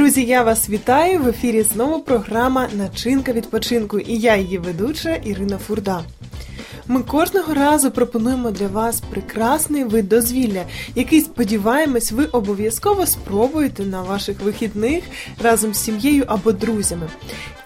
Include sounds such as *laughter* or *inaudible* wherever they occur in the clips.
Друзі, я вас вітаю в ефірі. Знову програма Начинка відпочинку і я її ведуча Ірина Фурда. Ми кожного разу пропонуємо для вас прекрасний вид дозвілля, який, сподіваємось, ви обов'язково спробуєте на ваших вихідних разом з сім'єю або друзями.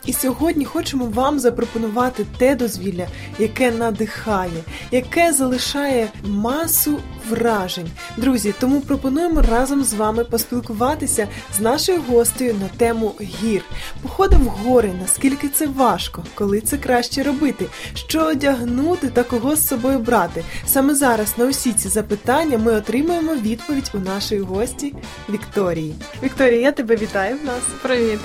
І сьогодні хочемо вам запропонувати те дозвілля, яке надихає, яке залишає масу вражень. Друзі, тому пропонуємо разом з вами поспілкуватися з нашою гостею на тему гір. Походи в гори, наскільки це важко, коли це краще робити, що одягнути та кого з собою брати. Саме зараз на усі ці запитання ми отримуємо відповідь у нашої гості Вікторії. Вікторія, я тебе вітаю в нас. Привіт.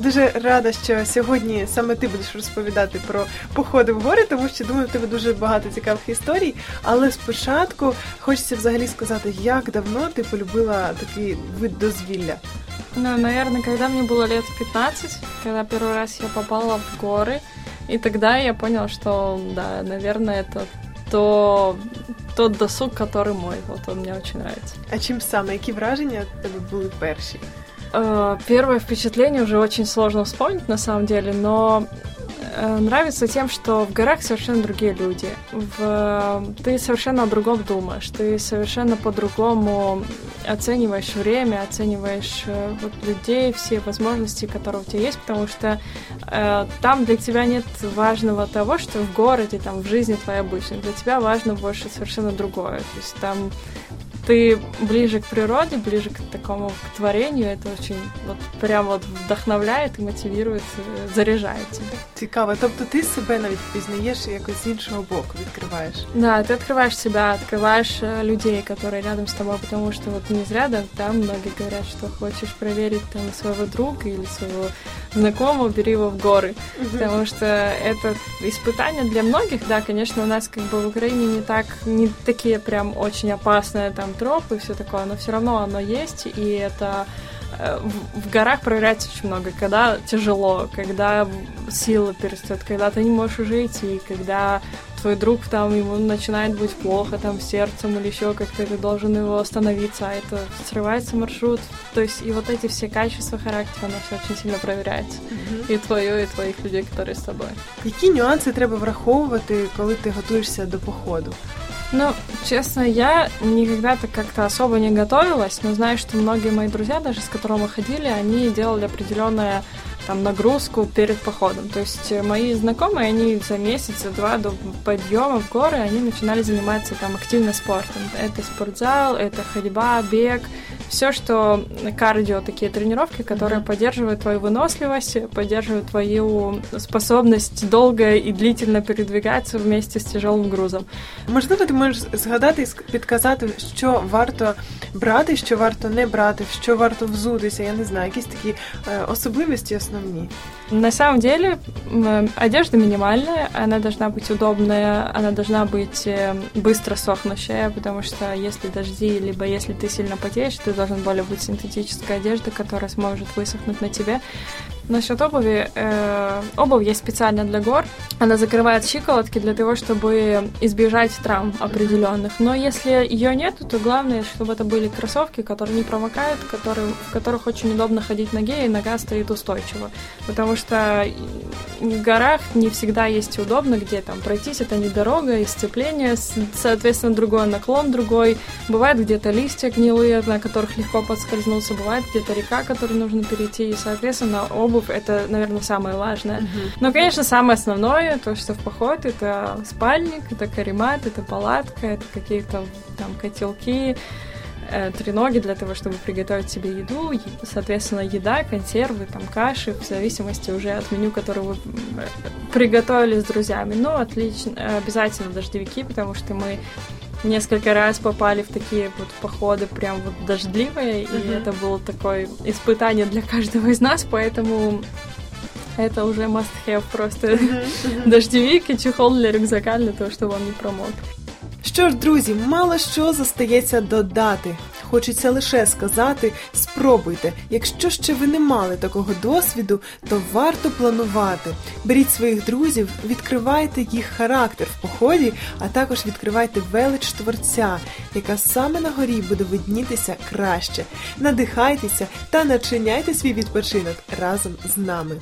Дуже рада, що сьогодні саме ти будеш розповідати про походи в гори, тому що думаю, в тебе дуже багато цікавих історій. Але спочатку хочеться взагалі сказати, як давно ти полюбила такий вид дозвілля. Ну, наверное, когда мне было лет 15, когда первый раз я попала в горы, и тогда я понял, что, да, наверное, это то, тот досуг, который мой. Вот он мне очень нравится. А чим саме? Які враження в тебе були перші? Э, Первое впечатление уже очень сложно вспомнить на самом деле, но э, нравится тем, что в горах совершенно другие люди. В, ты совершенно о другом думаешь, ты совершенно по-другому оцениваешь время, оцениваешь э, вот, людей, все возможности, которые у тебя есть, потому что э, там для тебя нет важного того, что в городе, там, в жизни твоей обычной. Для тебя важно больше совершенно другое. То есть там ты ближе к природе, ближе к такому к творению. Это очень вот прям вот вдохновляет и мотивирует, э, заряжает тебя. Цікаво. Тобто ти себе навіть пізнаєш якось з іншого боку, відкриваєш. Да, ты открываешь себя, открываешь э, людей, которые рядом с тобой, потому что вот не зря да, там многие говорят, что хочешь проверить там своего друга или своего знакомого, бери его в горы, потому что это испытание для многих, да, конечно, у нас как бы в Украине не так, не такие прям очень опасные там тропы и все такое, но все равно оно есть, и это э, в, в горах проверяется очень много, когда тяжело, когда силы перестают, когда ты не можешь уже идти, когда твой друг там ему начинает быть плохо там сердцем или еще как-то ты должен его остановиться, а это срывается маршрут. То есть и вот эти все качества характера, оно все очень сильно проверяется. І твоє, і твоїх людей, які з тобою. Які нюанси треба враховувати, коли ти готуєшся до походу? Ну, честно, я никогда-то как-то особо не готовилась, но знаю, что многие мои друзья, даже с которыми мы ходили, они делали определенное там нагрузку перед походом. То есть э, мои знакомые, они за месяц, за два до подъема в горы, они начинали заниматься там активно спортом. Это спортзал, это ходьба, бег, все, что кардио, такие тренировки, которые mm-hmm. поддерживают твою выносливость, поддерживают твою способность долго и длительно передвигаться вместе з тяжелым грузом. Можливо, ти можеш згадати і підказати, що варто брати, що варто не брати, в що варто взутися, я не знаю, якісь такі е, особливості основні. На самом деле одежда минимальная, она должна быть удобная, она должна быть э, быстро сохнущая, потому что если дожди, либо если ты сильно потеешь, ты должен более быть синтетическая одежда, которая сможет высохнуть на тебе. Насчет обуви. Э, обувь есть специально для гор. Она закрывает щиколотки для того, чтобы избежать травм определенных. Но если ее нет, то главное, чтобы это были кроссовки, которые не промокают, которые, в которых очень удобно ходить ноге, и нога стоит устойчиво. Потому что в горах не всегда есть удобно, где там пройтись, это не дорога, и сцепление, соответственно, другой наклон, другой. Бывает где-то листья гнилые, на которых легко подскользнуться, бывает где-то река, которую нужно перейти, и, соответственно, обувь это, наверное, самое важное. Uh-huh. Но, конечно, самое основное, то, что в поход, это спальник, это каремат, это палатка, это какие-то там котелки, э, треноги для того, чтобы приготовить себе еду, соответственно, еда, консервы, там, каши, в зависимости уже от меню, которое вы приготовили с друзьями. Но отлично, обязательно дождевики, потому что мы несколько раз попали в такие вот походы прям вот дождливые, uh-huh. и это было такое испытание для каждого из нас, поэтому это уже must have просто. Uh-huh. *laughs* дождевик и чехол для рюкзака для того, чтобы он не промок. Що ж, друзі, мало що застається додати. Хочеться лише сказати: спробуйте. Якщо ще ви не мали такого досвіду, то варто планувати. Беріть своїх друзів, відкривайте їх характер в поході, а також відкривайте велич творця, яка саме на горі буде виднітися краще. Надихайтеся та начиняйте свій відпочинок разом з нами.